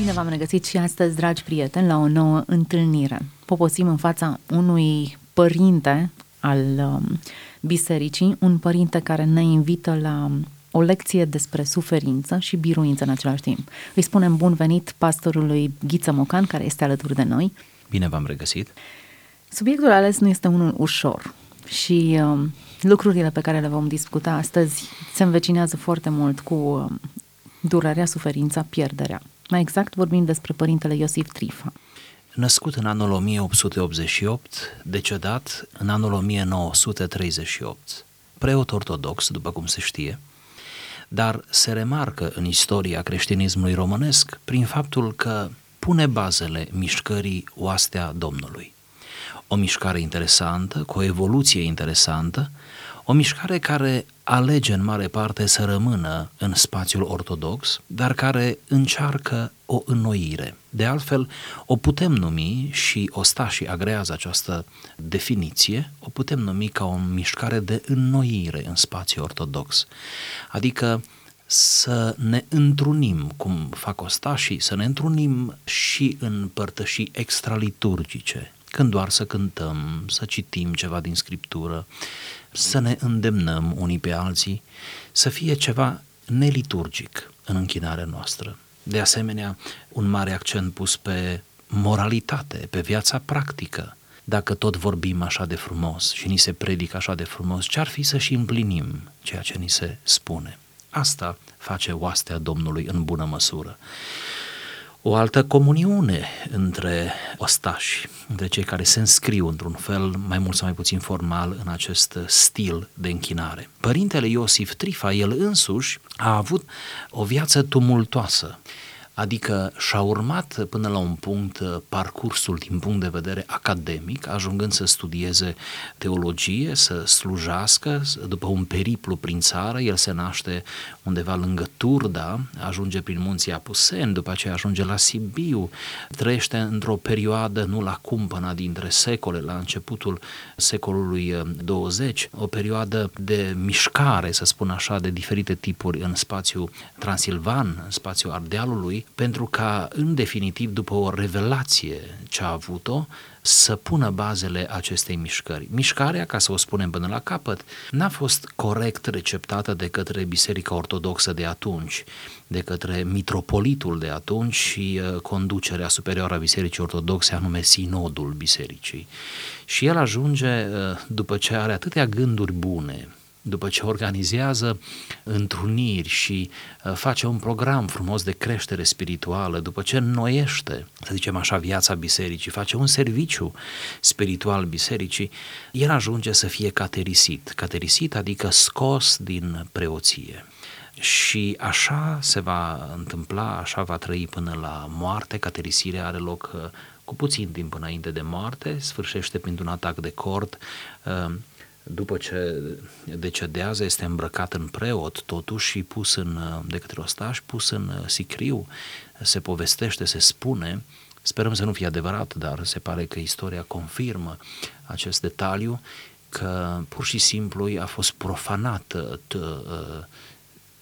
Bine v-am regăsit și astăzi, dragi prieteni, la o nouă întâlnire. Poposim în fața unui părinte al um, bisericii, un părinte care ne invită la o lecție despre suferință și biruință în același timp. Îi spunem bun venit pastorului Ghiță Mocan, care este alături de noi. Bine v-am regăsit! Subiectul ales nu este unul ușor și um, lucrurile pe care le vom discuta astăzi se învecinează foarte mult cu um, durerea, suferința, pierderea. Mai exact vorbim despre părintele Iosif Trifa. Născut în anul 1888, decedat în anul 1938, preot ortodox, după cum se știe, dar se remarcă în istoria creștinismului românesc prin faptul că pune bazele mișcării Oastea Domnului. O mișcare interesantă, cu o evoluție interesantă, o mișcare care alege în mare parte să rămână în spațiul ortodox, dar care încearcă o înnoire. De altfel, o putem numi și Ostașii agrează această definiție, o putem numi ca o mișcare de înnoire în spațiul ortodox. Adică să ne întrunim, cum fac ostașii, să ne întrunim și în părtășii extraliturgice, când doar să cântăm, să citim ceva din scriptură, să ne îndemnăm unii pe alții, să fie ceva neliturgic în închinarea noastră. De asemenea, un mare accent pus pe moralitate, pe viața practică. Dacă tot vorbim așa de frumos și ni se predică așa de frumos, ce-ar fi să și împlinim ceea ce ni se spune? Asta face oastea Domnului în bună măsură o altă comuniune între ostași, între cei care se înscriu într-un fel mai mult sau mai puțin formal în acest stil de închinare. Părintele Iosif Trifa, el însuși, a avut o viață tumultoasă adică și-a urmat până la un punct uh, parcursul din punct de vedere academic, ajungând să studieze teologie, să slujească, după un periplu prin țară, el se naște undeva lângă Turda, ajunge prin munții Apuseni, după aceea ajunge la Sibiu, trăiește într-o perioadă, nu la cumpăna dintre secole, la începutul secolului 20, uh, o perioadă de mișcare, să spun așa, de diferite tipuri în spațiul transilvan, în spațiul Ardealului, pentru ca, în definitiv, după o revelație ce a avut-o, să pună bazele acestei mișcări. Mișcarea, ca să o spunem până la capăt, n-a fost corect receptată de către Biserica Ortodoxă de atunci, de către mitropolitul de atunci și uh, conducerea superioară a Bisericii Ortodoxe, anume Sinodul Bisericii. Și el ajunge, uh, după ce are atâtea gânduri bune, după ce organizează întruniri și uh, face un program frumos de creștere spirituală, după ce înnoiește, să zicem așa, viața bisericii, face un serviciu spiritual bisericii, el ajunge să fie caterisit. Caterisit adică scos din preoție. Și așa se va întâmpla, așa va trăi până la moarte, caterisirea are loc uh, cu puțin timp înainte de moarte, sfârșește printr-un atac de cord, uh, după ce decedează, este îmbrăcat în preot, totuși, și pus în, de către ostaș, pus în sicriu, se povestește, se spune, sperăm să nu fie adevărat, dar se pare că istoria confirmă acest detaliu, că pur și simplu a fost profanată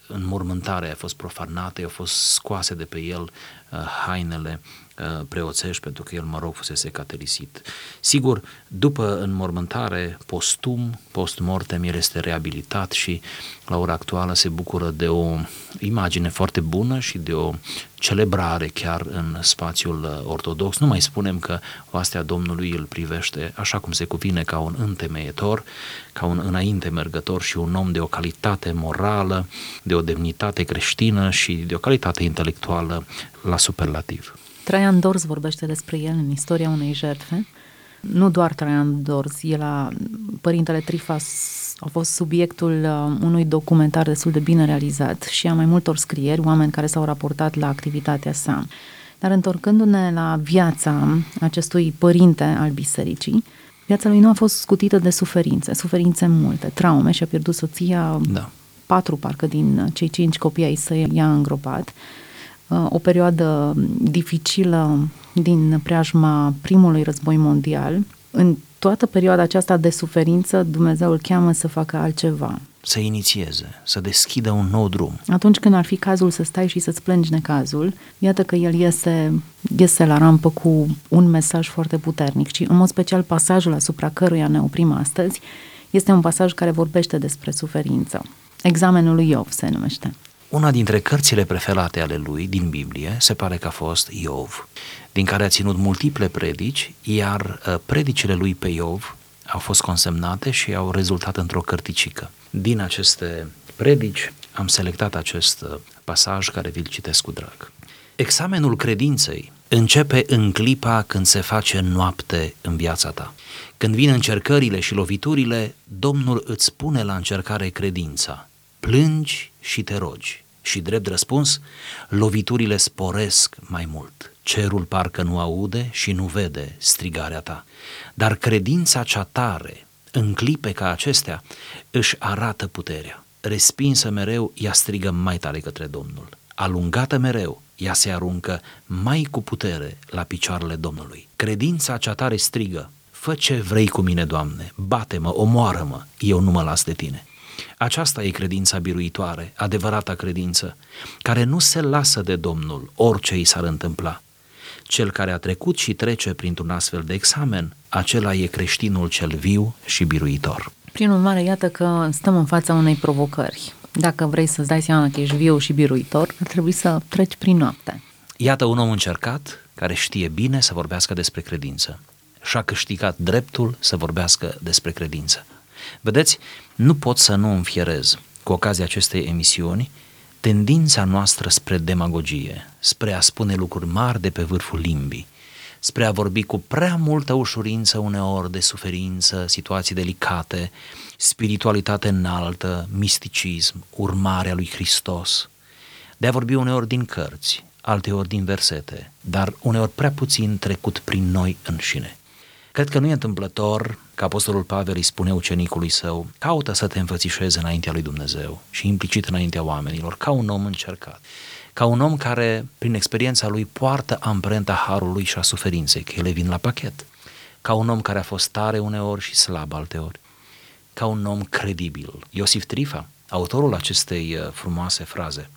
în mormântare a fost profanată, au fost scoase de pe el uh, hainele uh, preoțești pentru că el, mă rog, fusese caterisit. Sigur, după înmormântare, postum, post-mortem, el este reabilitat și la ora actuală se bucură de o imagine foarte bună și de o celebrare chiar în spațiul uh, ortodox. Nu mai spunem că oastea Domnului îl privește așa cum se cuvine ca un întemeietor, ca un înainte mergător și un om de o calitate morală, de o demnitate creștină și de o calitate intelectuală la superlativ. Traian Dors vorbește despre el în istoria unei jertfe. Nu doar Traian Dors, el a, părintele Trifas a fost subiectul uh, unui documentar destul de bine realizat și a mai multor scrieri, oameni care s-au raportat la activitatea sa. Dar întorcându-ne la viața acestui părinte al bisericii, viața lui nu a fost scutită de suferințe, suferințe multe, traume și a pierdut soția, da. patru parcă din cei cinci copii ai săi i-a îngropat. Uh, o perioadă dificilă din preajma primului război mondial. În toată perioada aceasta de suferință, Dumnezeu îl cheamă să facă altceva. să inițieze, să deschidă un nou drum. Atunci când ar fi cazul să stai și să-ți plângi necazul, iată că el iese, iese la rampă cu un mesaj foarte puternic și în mod special pasajul asupra căruia ne oprim astăzi este un pasaj care vorbește despre suferință. Examenul lui Iov se numește. Una dintre cărțile preferate ale lui din Biblie se pare că a fost Iov, din care a ținut multiple predici, iar uh, predicile lui pe Iov au fost consemnate și au rezultat într-o cărticică. Din aceste predici am selectat acest uh, pasaj care vi-l citesc cu drag. Examenul credinței începe în clipa când se face noapte în viața ta. Când vin încercările și loviturile, Domnul îți pune la încercare credința. Plângi și te rogi. Și drept răspuns, loviturile sporesc mai mult. Cerul parcă nu aude și nu vede strigarea ta. Dar credința cea tare, în clipe ca acestea, își arată puterea. Respinsă mereu, ea strigă mai tare către Domnul. Alungată mereu, ea se aruncă mai cu putere la picioarele Domnului. Credința cea tare strigă, fă ce vrei cu mine, Doamne, bate-mă, omoară-mă, eu nu mă las de tine. Aceasta e credința biruitoare, adevărata credință, care nu se lasă de Domnul, orice îi s-ar întâmpla. Cel care a trecut și trece printr-un astfel de examen, acela e creștinul cel viu și biruitor. Prin urmare, iată că stăm în fața unei provocări. Dacă vrei să-ți dai seama că ești viu și biruitor, ar trebui să treci prin noapte. Iată un om încercat care știe bine să vorbească despre credință și-a câștigat dreptul să vorbească despre credință. Vedeți, nu pot să nu înfierez cu ocazia acestei emisiuni tendința noastră spre demagogie, spre a spune lucruri mari de pe vârful limbii, spre a vorbi cu prea multă ușurință uneori de suferință, situații delicate, spiritualitate înaltă, misticism, urmarea lui Hristos, de a vorbi uneori din cărți, alteori din versete, dar uneori prea puțin trecut prin noi înșine. Cred că nu e întâmplător că Apostolul Pavel îi spune ucenicului său, caută să te înfățișezi înaintea lui Dumnezeu și implicit înaintea oamenilor, ca un om încercat, ca un om care, prin experiența lui, poartă amprenta harului și a suferinței, că ele vin la pachet, ca un om care a fost tare uneori și slab alteori, ca un om credibil. Iosif Trifa, autorul acestei uh, frumoase fraze,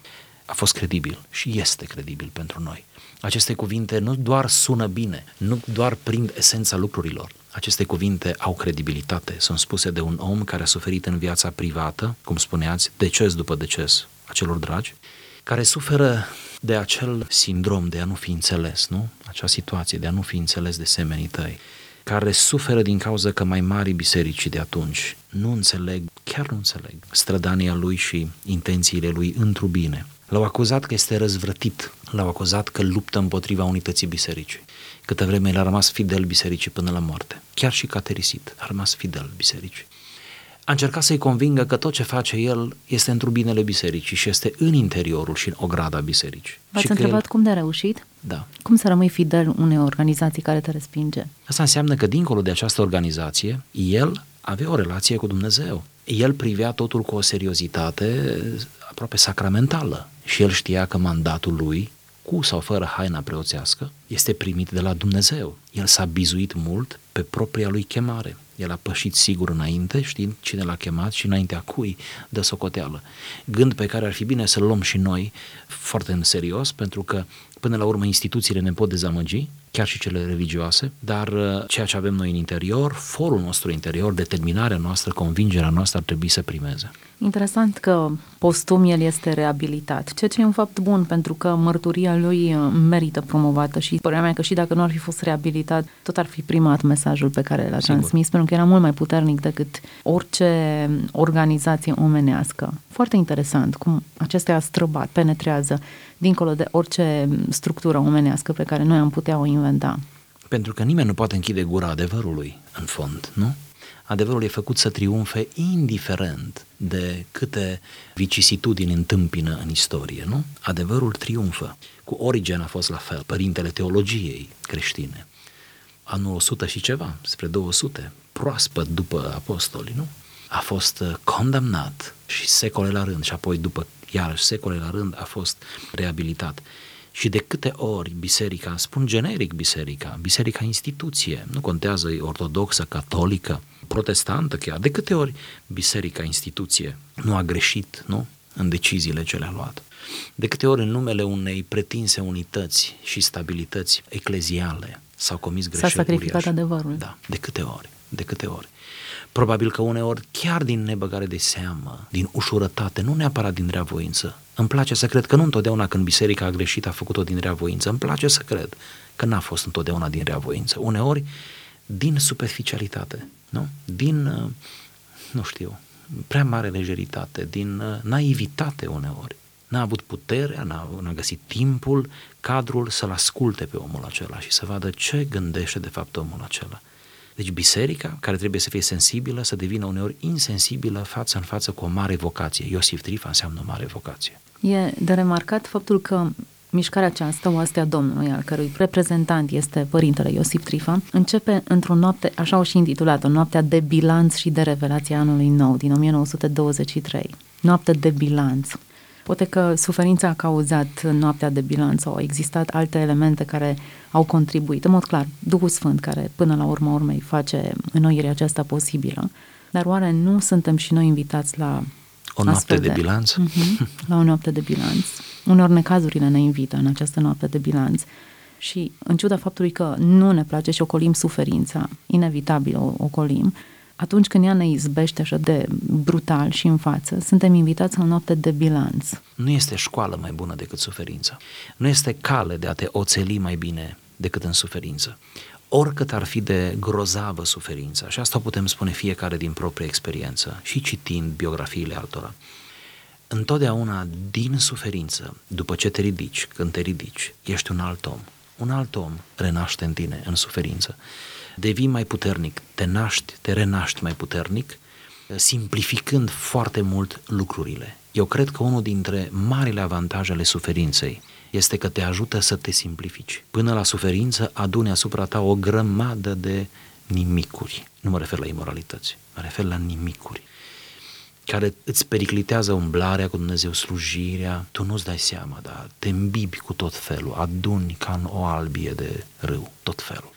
a fost credibil și este credibil pentru noi. Aceste cuvinte nu doar sună bine, nu doar prind esența lucrurilor. Aceste cuvinte au credibilitate, sunt spuse de un om care a suferit în viața privată, cum spuneați, deces după deces a celor dragi, care suferă de acel sindrom de a nu fi înțeles, nu? Acea situație de a nu fi înțeles de semenii tăi, care suferă din cauza că mai mari bisericii de atunci nu înțeleg, chiar nu înțeleg, strădania lui și intențiile lui într bine. L-au acuzat că este răzvrătit, l-au acuzat că luptă împotriva unității bisericii. Câtă vreme el a rămas fidel bisericii până la moarte, chiar și caterisit, a rămas fidel bisericii. A încercat să-i convingă că tot ce face el este într binele bisericii și este în interiorul și în ograda bisericii. V-ați și întrebat el... cum de a reușit? Da. Cum să rămâi fidel unei organizații care te respinge? Asta înseamnă că dincolo de această organizație, el avea o relație cu Dumnezeu. El privea totul cu o seriozitate aproape sacramentală și el știa că mandatul lui, cu sau fără haina preoțească, este primit de la Dumnezeu. El s-a bizuit mult pe propria lui chemare. El a pășit sigur înainte, știind cine l-a chemat și înaintea cui dă socoteală. Gând pe care ar fi bine să-l luăm și noi foarte în serios, pentru că până la urmă instituțiile ne pot dezamăgi, chiar și cele religioase, dar uh, ceea ce avem noi în interior, forul nostru interior, determinarea noastră, convingerea noastră ar trebui să primeze. Interesant că postum el este reabilitat, ceea ce e un fapt bun pentru că mărturia lui uh, merită promovată și părerea mea că și dacă nu ar fi fost reabilitat, tot ar fi primat mesajul pe care l-a Sigur. transmis, pentru că era mult mai puternic decât orice organizație omenească. Foarte interesant cum acestea a străbat, penetrează dincolo de orice structură omenească pe care noi am putea o inventa. Pentru că nimeni nu poate închide gura adevărului, în fond, nu? Adevărul e făcut să triumfe indiferent de câte vicisitudini întâmpină în istorie, nu? Adevărul triumfă. Cu Origen a fost la fel, părintele teologiei creștine. Anul 100 și ceva, spre 200, proaspăt după apostoli, nu? A fost uh, condamnat și secole la rând și apoi după iarăși secole la rând a fost reabilitat. Și de câte ori biserica, spun generic biserica, biserica instituție, nu contează e ortodoxă, catolică, protestantă chiar, de câte ori biserica instituție nu a greșit, nu? În deciziile ce le-a luat. De câte ori în numele unei pretinse unități și stabilități ecleziale s-au comis greșeli S-a sacrificat uriașe. adevărul. Da, de câte ori, de câte ori. Probabil că uneori, chiar din nebăgare de seamă, din ușurătate, nu neapărat din reavoință. Îmi place să cred că nu întotdeauna când biserica a greșit a făcut-o din reavoință. Îmi place să cred că n-a fost întotdeauna din reavoință. Uneori din superficialitate, nu? Din, uh, nu știu, prea mare lejeritate, din uh, naivitate uneori. N-a avut puterea, n-a, n-a găsit timpul, cadrul să-l asculte pe omul acela și să vadă ce gândește de fapt omul acela. Deci biserica, care trebuie să fie sensibilă, să devină uneori insensibilă față în față cu o mare vocație. Iosif Trifa înseamnă o mare vocație. E de remarcat faptul că mișcarea aceasta, Oastea Domnului, al cărui reprezentant este părintele Iosif Trifa, începe într-o noapte, așa o și intitulată, noaptea de bilanț și de revelație anului nou, din 1923. Noapte de bilanț. Poate că suferința a cauzat noaptea de bilanț sau au existat alte elemente care au contribuit. În mod clar, Duhul Sfânt, care până la urma urmei face înnoirea aceasta posibilă. Dar oare nu suntem și noi invitați la O noapte de, de bilanț? Uh-huh, la o noapte de bilanț. Uneori necazurile ne invită în această noapte de bilanț. Și în ciuda faptului că nu ne place și ocolim suferința, inevitabil o ocolim, atunci când ea ne izbește așa de brutal și în față, suntem invitați la o noapte de bilanț. Nu este școală mai bună decât suferința. Nu este cale de a te oțeli mai bine decât în suferință. Oricât ar fi de grozavă suferința, și asta o putem spune fiecare din propria experiență, și citind biografiile altora, întotdeauna din suferință, după ce te ridici, când te ridici, ești un alt om. Un alt om renaște în tine în suferință devii mai puternic, te naști, te renaști mai puternic, simplificând foarte mult lucrurile. Eu cred că unul dintre marile avantaje ale suferinței este că te ajută să te simplifici. Până la suferință adune asupra ta o grămadă de nimicuri. Nu mă refer la imoralități, mă refer la nimicuri care îți periclitează umblarea cu Dumnezeu, slujirea, tu nu-ți dai seama, dar te îmbibi cu tot felul, aduni ca în o albie de râu, tot felul.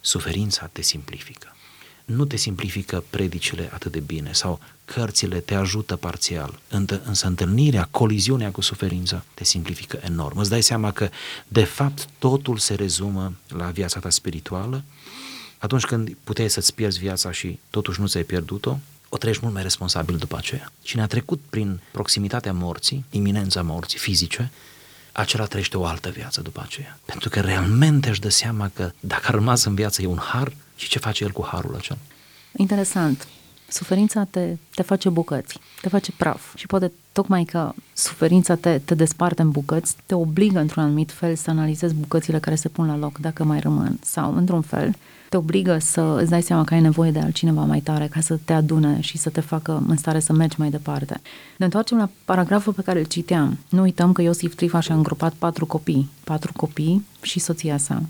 Suferința te simplifică. Nu te simplifică predicile atât de bine sau cărțile te ajută parțial, însă întâlnirea, coliziunea cu suferința te simplifică enorm. Îți dai seama că, de fapt, totul se rezumă la viața ta spirituală. Atunci când puteai să-ți pierzi viața și totuși nu ți-ai pierdut-o, o treci mult mai responsabil după aceea. Cine a trecut prin proximitatea morții, iminența morții fizice, acela trăiește o altă viață după aceea. Pentru că realmente își dă seama că dacă a rămas în viață e un har și ce face el cu harul acela. Interesant. Suferința te, te face bucăți, te face praf și poate tocmai că suferința te, te desparte în bucăți, te obligă într-un anumit fel să analizezi bucățile care se pun la loc, dacă mai rămân, sau într-un fel te obligă să îți dai seama că ai nevoie de altcineva mai tare ca să te adune și să te facă în stare să mergi mai departe. Ne întoarcem la paragraful pe care îl citeam. Nu uităm că Iosif Trifa și-a îngropat patru copii, patru copii și soția sa.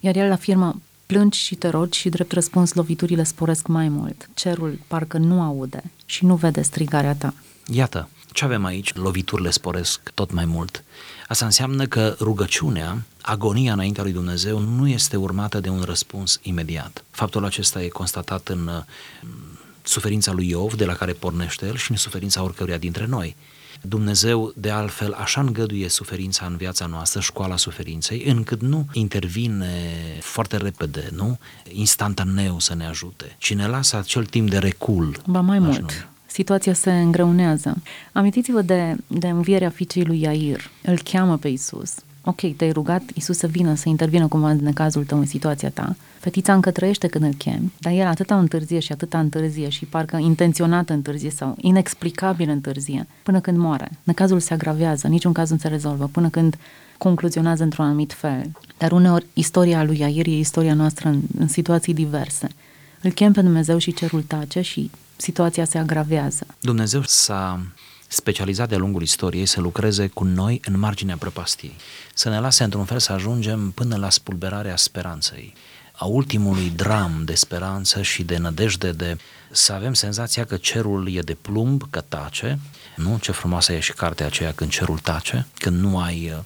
Iar el afirmă, plângi și te rogi și drept răspuns loviturile sporesc mai mult. Cerul parcă nu aude și nu vede strigarea ta. Iată, ce avem aici? Loviturile sporesc tot mai mult. Asta înseamnă că rugăciunea, agonia înaintea lui Dumnezeu nu este urmată de un răspuns imediat. Faptul acesta e constatat în suferința lui Iov, de la care pornește el, și în suferința oricăruia dintre noi. Dumnezeu, de altfel, așa îngăduie suferința în viața noastră, școala suferinței, încât nu intervine foarte repede, nu? Instantaneu să ne ajute, ci ne lasă acel timp de recul. Ba mai mult, nu? Situația se îngreunează. Amintiți-vă de, de învierea fiicei lui Iair. Îl cheamă pe Isus. Ok, te-ai rugat Isus să vină, să intervină cumva în cazul tău, în situația ta. Fetița încă trăiește când îl chem, dar el atâta întârzie și atâta întârzie și parcă intenționat întârzie sau inexplicabil întârzie, până când moare. Necazul se agravează, niciun caz nu se rezolvă, până când concluzionează într-un anumit fel. Dar uneori istoria lui Iair e istoria noastră în, în situații diverse. Îl chem pe Dumnezeu și cerul tace și situația se agravează. Dumnezeu s-a specializat de-a lungul istoriei să lucreze cu noi în marginea prăpastiei, să ne lase într-un fel să ajungem până la spulberarea speranței, a ultimului dram de speranță și de nădejde, de să avem senzația că cerul e de plumb, că tace, nu? Ce frumoasă e și cartea aceea când cerul tace, când nu ai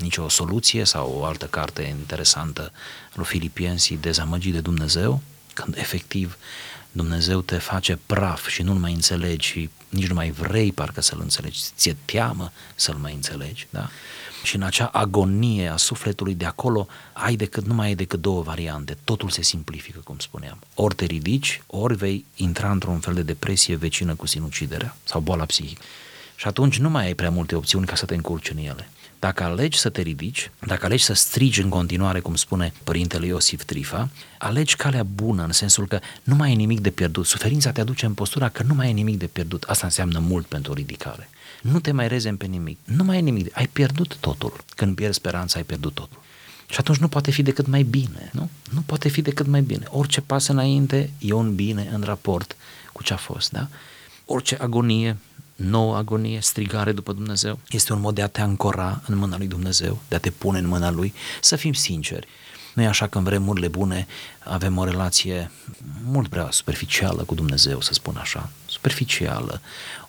nicio soluție sau o altă carte interesantă lui Filipiensii, Dezamăgii de Dumnezeu, când efectiv Dumnezeu te face praf și nu-l mai înțelegi și nici nu mai vrei parcă să-l înțelegi, ți-e teamă să-l mai înțelegi, da? Și în acea agonie a sufletului de acolo ai decât, nu mai ai decât două variante, totul se simplifică, cum spuneam. Ori te ridici, ori vei intra într-un fel de depresie vecină cu sinuciderea sau boala psihică. Și atunci nu mai ai prea multe opțiuni ca să te încurci în ele. Dacă alegi să te ridici, dacă alegi să strigi în continuare, cum spune părintele Iosif Trifa, alegi calea bună, în sensul că nu mai ai nimic de pierdut. Suferința te aduce în postura că nu mai ai nimic de pierdut. Asta înseamnă mult pentru o ridicare. Nu te mai rezem pe nimic. Nu mai ai nimic. Ai pierdut totul. Când pierzi speranța, ai pierdut totul. Și atunci nu poate fi decât mai bine, nu? Nu poate fi decât mai bine. Orice pas înainte e un bine în raport cu ce a fost, da? Orice agonie nouă agonie, strigare după Dumnezeu. Este un mod de a te ancora în mâna lui Dumnezeu, de a te pune în mâna lui, să fim sinceri. Nu e așa că în vremurile bune avem o relație mult prea superficială cu Dumnezeu, să spun așa, superficială,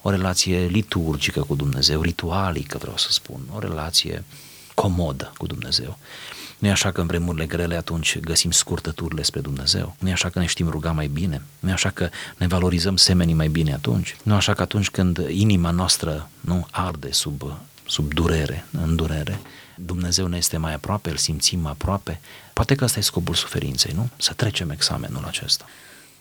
o relație liturgică cu Dumnezeu, ritualică vreau să spun, o relație comodă cu Dumnezeu. Nu e așa că în vremurile grele atunci găsim scurtăturile spre Dumnezeu? Nu e așa că ne știm ruga mai bine? Nu e așa că ne valorizăm semenii mai bine atunci? Nu e așa că atunci când inima noastră nu arde sub, sub durere, în durere, Dumnezeu ne este mai aproape, îl simțim aproape? Poate că ăsta e scopul suferinței, nu? Să trecem examenul acesta.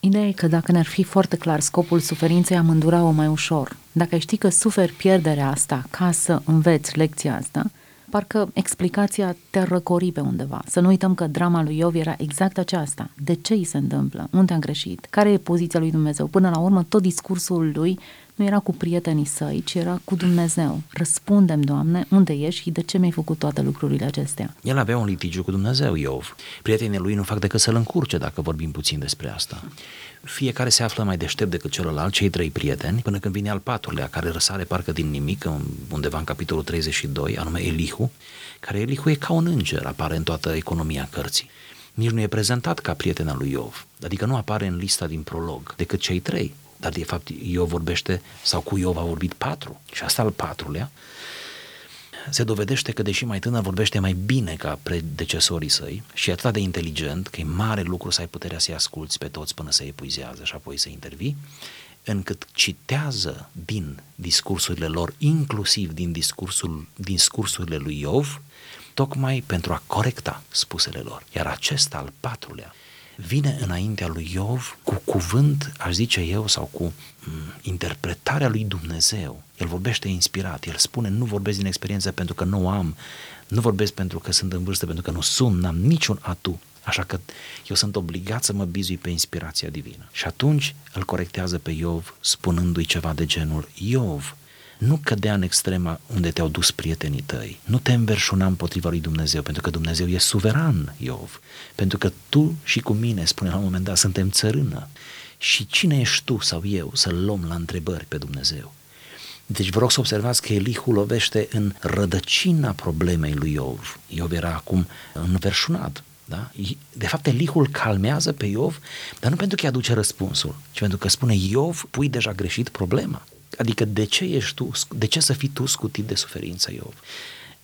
Ideea e că dacă ne-ar fi foarte clar scopul suferinței, am îndura-o mai ușor. Dacă știi că suferi pierderea asta ca să înveți lecția asta, parcă explicația te răcori pe undeva. Să nu uităm că drama lui Iov era exact aceasta. De ce îi se întâmplă? Unde am greșit? Care e poziția lui Dumnezeu? Până la urmă, tot discursul lui nu era cu prietenii săi, ci era cu Dumnezeu. Răspundem, Doamne, unde ești și de ce mi-ai făcut toate lucrurile acestea? El avea un litigiu cu Dumnezeu, Iov. Prietenii lui nu fac decât să-l încurce, dacă vorbim puțin despre asta. Fiecare se află mai deștept decât celălalt, cei trei prieteni, până când vine al patrulea, care răsare parcă din nimic, undeva în capitolul 32, anume Elihu, care Elihu e ca un înger, apare în toată economia cărții nici nu e prezentat ca prieten al lui Iov, adică nu apare în lista din prolog, decât cei trei. Dar de fapt Iov vorbește, sau cu Iov a vorbit patru. Și asta al patrulea se dovedește că deși mai tânăr vorbește mai bine ca predecesorii săi și e atât de inteligent că e mare lucru să ai puterea să-i asculți pe toți până să epuizează și apoi să intervii, încât citează din discursurile lor, inclusiv din, discursul, din discursurile lui Iov, tocmai pentru a corecta spusele lor. Iar acesta al patrulea vine înaintea lui Iov cu cuvânt, aș zice eu, sau cu mm, interpretarea lui Dumnezeu. El vorbește inspirat, el spune, nu vorbesc din experiență pentru că nu am, nu vorbesc pentru că sunt în vârstă, pentru că nu sunt, n-am niciun atu. Așa că eu sunt obligat să mă bizui pe inspirația divină. Și atunci îl corectează pe Iov spunându-i ceva de genul, Iov, nu cădea în extrema unde te-au dus prietenii tăi. Nu te înverșuna împotriva lui Dumnezeu, pentru că Dumnezeu e suveran, Iov. Pentru că tu și cu mine, spune la un moment dat, suntem țărână. Și cine ești tu sau eu să-l luăm la întrebări pe Dumnezeu? Deci vă rog să observați că Elihu lovește în rădăcina problemei lui Iov. Iov era acum înverșunat. Da? De fapt, Elihu îl calmează pe Iov, dar nu pentru că îi aduce răspunsul, ci pentru că spune Iov, pui deja greșit problema. Adică de ce ești tu, de ce să fii tu scutit de suferință, Iov?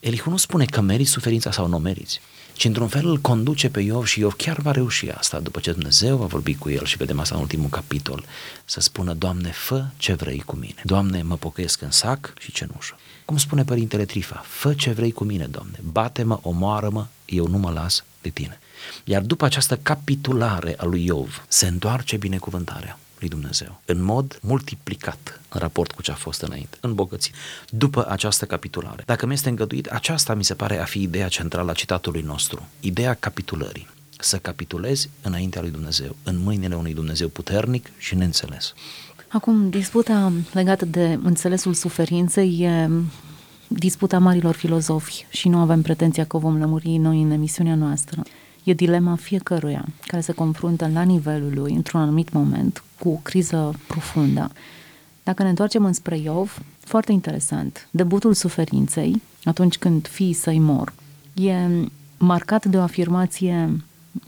Elihu nu spune că meriți suferința sau nu meriți, ci într-un fel îl conduce pe Iov și Iov chiar va reuși asta după ce Dumnezeu va vorbi cu el și vedem asta în ultimul capitol, să spună, Doamne, fă ce vrei cu mine. Doamne, mă pocăiesc în sac și cenușă. Cum spune Părintele Trifa, fă ce vrei cu mine, Doamne, bate-mă, omoară-mă, eu nu mă las de tine. Iar după această capitulare a lui Iov, se întoarce binecuvântarea lui Dumnezeu, în mod multiplicat în raport cu ce a fost înainte, îmbogățit. După această capitulare, dacă mi este îngăduit, aceasta mi se pare a fi ideea centrală a citatului nostru, ideea capitulării. Să capitulezi înaintea lui Dumnezeu, în mâinile unui Dumnezeu puternic și neînțeles. Acum, disputa legată de înțelesul suferinței e disputa marilor filozofi și nu avem pretenția că o vom lămuri noi în emisiunea noastră. E dilema fiecăruia care se confruntă la nivelul lui, într-un anumit moment, cu o criză profundă. Dacă ne întoarcem înspre Iov, foarte interesant, debutul suferinței, atunci când fiii săi mor, e marcat de o afirmație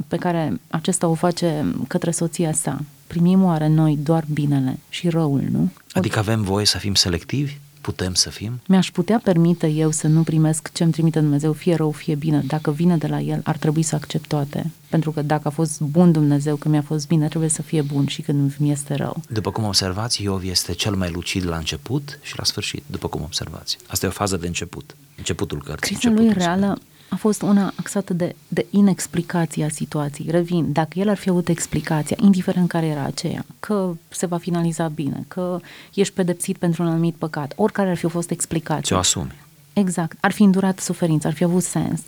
pe care acesta o face către soția sa. Primim oare noi doar binele și răul, nu? Adică avem voie să fim selectivi? Putem să fim? Mi-aș putea permite eu să nu primesc ce îmi trimite Dumnezeu, fie rău, fie bine. Dacă vine de la El, ar trebui să accept toate. Pentru că dacă a fost bun Dumnezeu când mi-a fost bine, trebuie să fie bun și când mi este rău. După cum observați, Iov este cel mai lucid la început și la sfârșit, după cum observați. Asta e o fază de început, începutul cărții. Criza lui reală a fost una axată de, de inexplicația situației. Revin, dacă el ar fi avut explicația, indiferent care era aceea, că se va finaliza bine, că ești pedepsit pentru un anumit păcat, oricare ar fi fost explicația. Ce o asumi. Exact. Ar fi îndurat suferința, ar fi avut sens.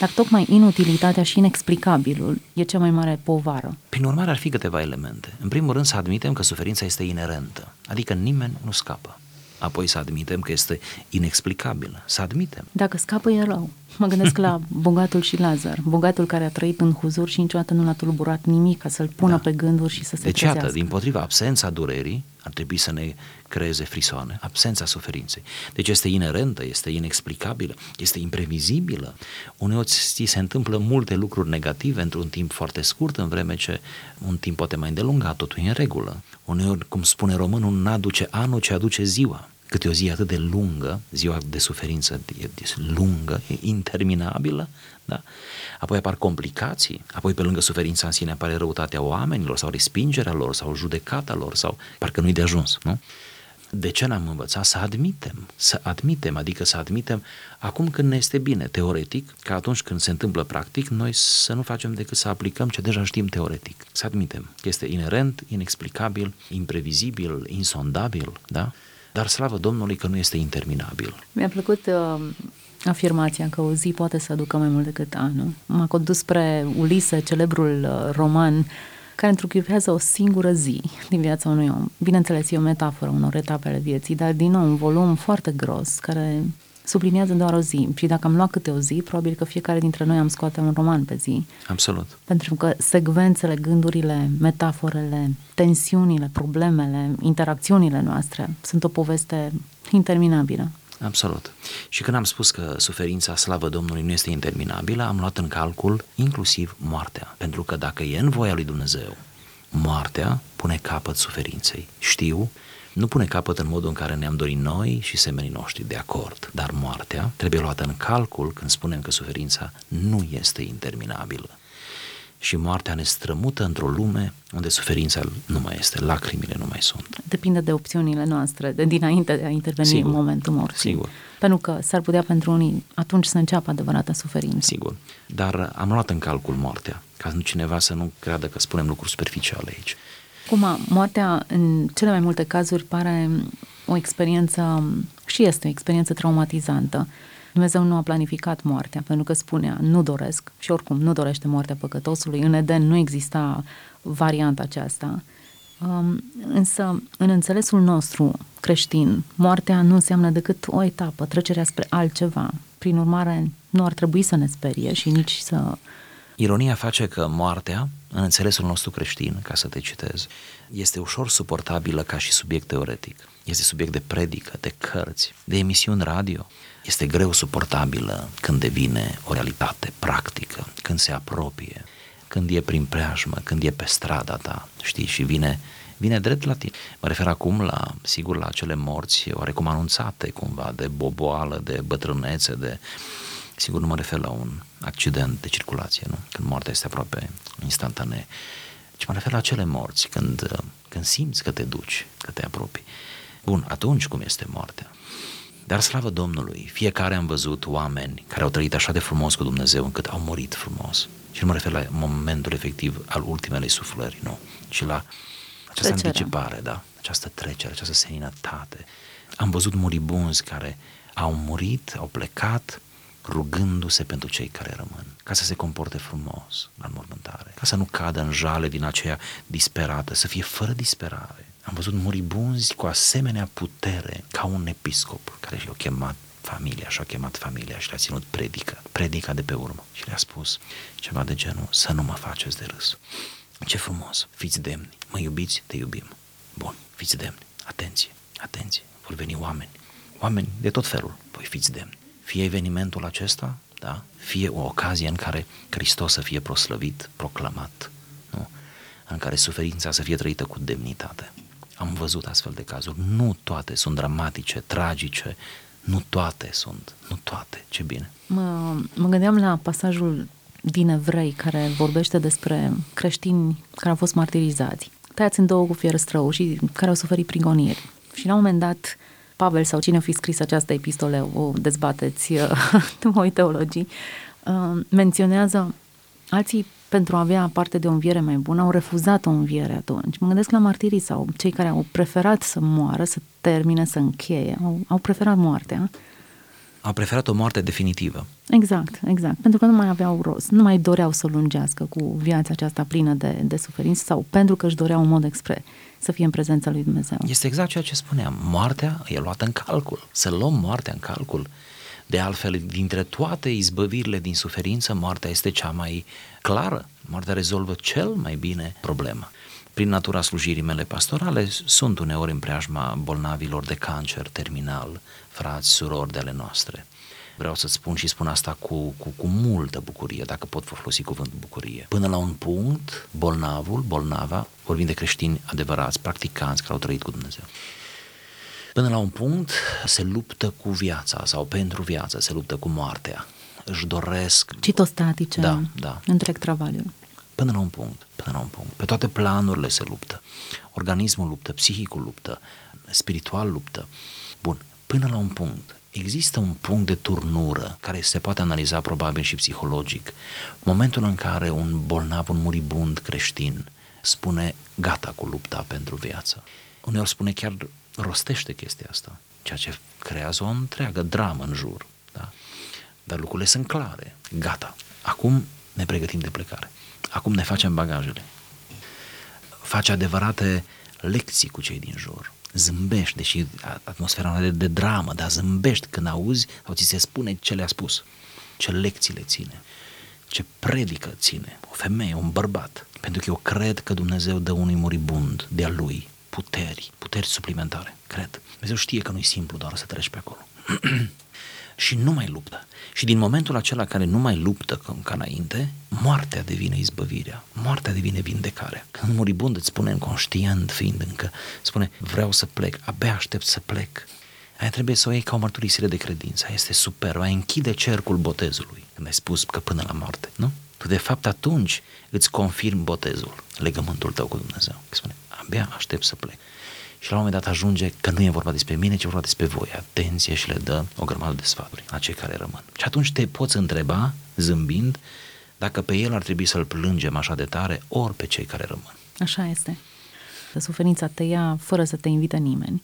Dar tocmai inutilitatea și inexplicabilul e cea mai mare povară. Prin urmare ar fi câteva elemente. În primul rând să admitem că suferința este inerentă, adică nimeni nu scapă apoi să admitem că este inexplicabilă. Să admitem. Dacă scapă e rău. Mă gândesc la bogatul și Lazar. Bogatul care a trăit în huzur și niciodată nu l-a tulburat nimic ca să-l pună da. pe gânduri și să se Deci, iată, din potriva, absența durerii ar trebui să ne creeze frisoane, absența suferinței. Deci este inerentă, este inexplicabilă, este imprevizibilă. Uneori ți se întâmplă multe lucruri negative într-un timp foarte scurt, în vreme ce un timp poate mai îndelungat, totul e în regulă. Uneori, cum spune românul, n-aduce anul, ce aduce ziua câte o zi atât de lungă, ziua de suferință e lungă, e interminabilă, da? apoi apar complicații, apoi pe lângă suferința în sine apare răutatea oamenilor sau respingerea lor sau judecata lor sau parcă nu-i de ajuns, nu? De ce n-am învățat? Să admitem, să admitem, adică să admitem acum când ne este bine, teoretic, că atunci când se întâmplă practic, noi să nu facem decât să aplicăm ce deja știm teoretic. Să admitem că este inerent, inexplicabil, imprevizibil, insondabil, da? Dar slavă Domnului că nu este interminabil. Mi-a plăcut uh, afirmația că o zi poate să aducă mai mult decât anul. M-a condus spre Ulise, celebrul uh, roman, care întruchipează o singură zi din viața unui om. Bineînțeles, e o metaforă unor etape ale vieții, dar din nou un volum foarte gros care subliniază doar o zi. Și dacă am luat câte o zi, probabil că fiecare dintre noi am scoate un roman pe zi. Absolut. Pentru că secvențele, gândurile, metaforele, tensiunile, problemele, interacțiunile noastre sunt o poveste interminabilă. Absolut. Și când am spus că suferința, slavă Domnului, nu este interminabilă, am luat în calcul inclusiv moartea. Pentru că dacă e în voia lui Dumnezeu, moartea pune capăt suferinței. Știu nu pune capăt în modul în care ne-am dorit noi și semenii noștri, de acord. Dar moartea trebuie luată în calcul când spunem că suferința nu este interminabilă. Și moartea ne strămută într-o lume unde suferința nu mai este, lacrimile nu mai sunt. Depinde de opțiunile noastre, de dinainte de a interveni Sigur. în momentul morții. Sigur. Pentru că s-ar putea pentru unii atunci să înceapă adevărata suferință. Sigur. Dar am luat în calcul moartea, ca cineva să nu creadă că spunem lucruri superficiale aici. Acum, moartea în cele mai multe cazuri pare o experiență și este o experiență traumatizantă. Dumnezeu nu a planificat moartea, pentru că spunea, nu doresc și oricum nu dorește moartea păcătosului. În Eden nu exista varianta aceasta. Um, însă, în înțelesul nostru creștin, moartea nu înseamnă decât o etapă, trecerea spre altceva. Prin urmare, nu ar trebui să ne sperie și nici să Ironia face că moartea, în înțelesul nostru creștin, ca să te citez, este ușor suportabilă ca și subiect teoretic. Este subiect de predică, de cărți, de emisiuni radio. Este greu suportabilă când devine o realitate practică, când se apropie, când e prin preajmă, când e pe strada ta, știi, și vine, vine drept la tine. Mă refer acum la, sigur, la acele morți oarecum anunțate cumva, de boboală, de bătrânețe, de Sigur, nu mă refer la un accident de circulație, nu? Când moartea este aproape instantanee. Ci mă refer la acele morți, când, când simți că te duci, că te apropii. Bun, atunci cum este moartea? Dar slavă Domnului, fiecare am văzut oameni care au trăit așa de frumos cu Dumnezeu încât au murit frumos. Și nu mă refer la momentul efectiv al ultimelei suflări, nu, ci la această Trecerea. anticipare, da, această trecere, această seninătate. Am văzut muribunzi care au murit, au plecat rugându-se pentru cei care rămân, ca să se comporte frumos la mormântare, ca să nu cadă în jale din aceea disperată, să fie fără disperare. Am văzut muribunzi cu asemenea putere ca un episcop care și-a chemat familia, și-a chemat familia și le-a ținut predică, predica de pe urmă. Și le-a spus ceva de genul, să nu mă faceți de râs. Ce frumos, fiți demni, mă iubiți, te iubim. Bun, fiți demni, atenție, atenție, vor veni oameni, oameni de tot felul, voi fiți demni fie evenimentul acesta, da? fie o ocazie în care Hristos să fie proslăvit, proclamat, nu? în care suferința să fie trăită cu demnitate. Am văzut astfel de cazuri. Nu toate sunt dramatice, tragice, nu toate sunt, nu toate. Ce bine. Mă, mă gândeam la pasajul din Evrei care vorbește despre creștini care au fost martirizați, tăiați în două cu fier strău și care au suferit prigoniri. Și la un moment dat, Pavel sau cine a fi scris această epistole, o dezbateți, voi teologii, uh, menționează alții pentru a avea parte de o înviere mai bună, au refuzat o înviere atunci. Mă gândesc la martirii sau cei care au preferat să moară, să termine, să încheie, au, au preferat moartea. Au preferat o moarte definitivă. Exact, exact. Pentru că nu mai aveau rost, nu mai doreau să lungească cu viața aceasta plină de, de suferință sau pentru că își doreau în mod expres să fie în prezența lui Dumnezeu. Este exact ceea ce spuneam. Moartea e luată în calcul. Să luăm moartea în calcul. De altfel, dintre toate izbăvirile din suferință, moartea este cea mai clară. Moartea rezolvă cel mai bine problema. Prin natura slujirii mele pastorale, sunt uneori în preajma bolnavilor de cancer terminal, frați, surori de ale noastre. Vreau să spun și spun asta cu, cu, cu multă bucurie, dacă pot folosi cuvântul bucurie. Până la un punct, bolnavul, bolnava, vorbim de creștini adevărați, practicanți care au trăit cu Dumnezeu, până la un punct se luptă cu viața sau pentru viață, se luptă cu moartea. Își doresc... Citostatice, da, da. întreg travaliul. Până la un punct, până la un punct. Pe toate planurile se luptă. Organismul luptă, psihicul luptă, spiritual luptă. Bun, până la un punct. Există un punct de turnură care se poate analiza probabil și psihologic. Momentul în care un bolnav, un muribund creștin spune gata cu lupta pentru viață. Uneori spune chiar rostește chestia asta, ceea ce creează o întreagă dramă în jur. Da? Dar lucrurile sunt clare. Gata. Acum ne pregătim de plecare. Acum ne facem bagajele. Face adevărate lecții cu cei din jur. Zâmbești, deși atmosfera de, de dramă, dar zâmbești când auzi sau ți se spune ce le-a spus. Ce lecții le ține. Ce predică ține. O femeie, un bărbat. Pentru că eu cred că Dumnezeu dă unui muribund de-a lui puteri, puteri suplimentare, cred. Dumnezeu știe că nu e simplu doar să treci pe acolo. și nu mai luptă. Și din momentul acela care nu mai luptă ca înainte, moartea devine izbăvirea, moartea devine vindecarea. Când muribund îți spune conștient fiind încă, spune vreau să plec, abia aștept să plec. Aia trebuie să o iei ca o mărturisire de credință, aia este super, aia închide cercul botezului, când ai spus că până la moarte, nu? Tu de fapt atunci îți confirmi botezul, legământul tău cu Dumnezeu. Spune, abia aștept să plec. Și la un moment dat ajunge că nu e vorba despre mine, ci e vorba despre voi. Atenție și le dă o grămadă de sfaturi la cei care rămân. Și atunci te poți întreba, zâmbind, dacă pe el ar trebui să-l plângem așa de tare, ori pe cei care rămân. Așa este. Suferința te ia fără să te invite nimeni.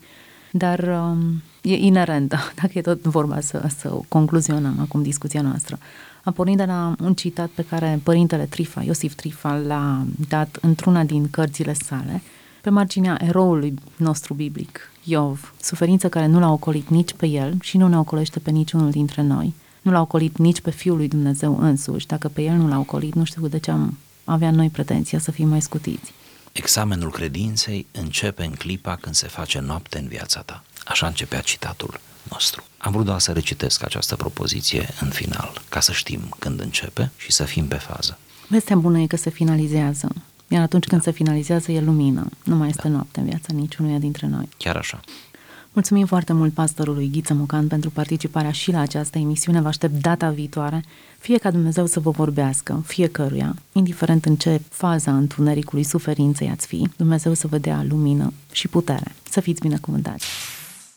Dar um, e inerentă, dacă e tot vorba să, să concluzionăm acum discuția noastră. A pornit de la un citat pe care părintele Trifa, Iosif Trifa, l-a dat într-una din cărțile sale, pe marginea eroului nostru biblic, Iov, suferință care nu l-a ocolit nici pe el și nu ne ocolește pe niciunul dintre noi. Nu l-a ocolit nici pe Fiul lui Dumnezeu însuși. Dacă pe el nu l-a ocolit, nu știu de ce am avea noi pretenția să fim mai scutiți. Examenul credinței începe în clipa când se face noapte în viața ta. Așa începea citatul nostru. Am vrut doar să recitesc această propoziție în final, ca să știm când începe și să fim pe fază. Vestea bună e că se finalizează. Iar atunci când da. se finalizează, e lumină. Nu mai este da. noapte în viața niciunuia dintre noi. Chiar așa. Mulțumim foarte mult pastorului Ghiță Mucan pentru participarea și la această emisiune. Vă aștept data viitoare. Fie ca Dumnezeu să vă vorbească, fiecăruia, indiferent în ce faza întunericului suferinței ați fi, Dumnezeu să vă dea lumină și putere. Să fiți binecuvântați!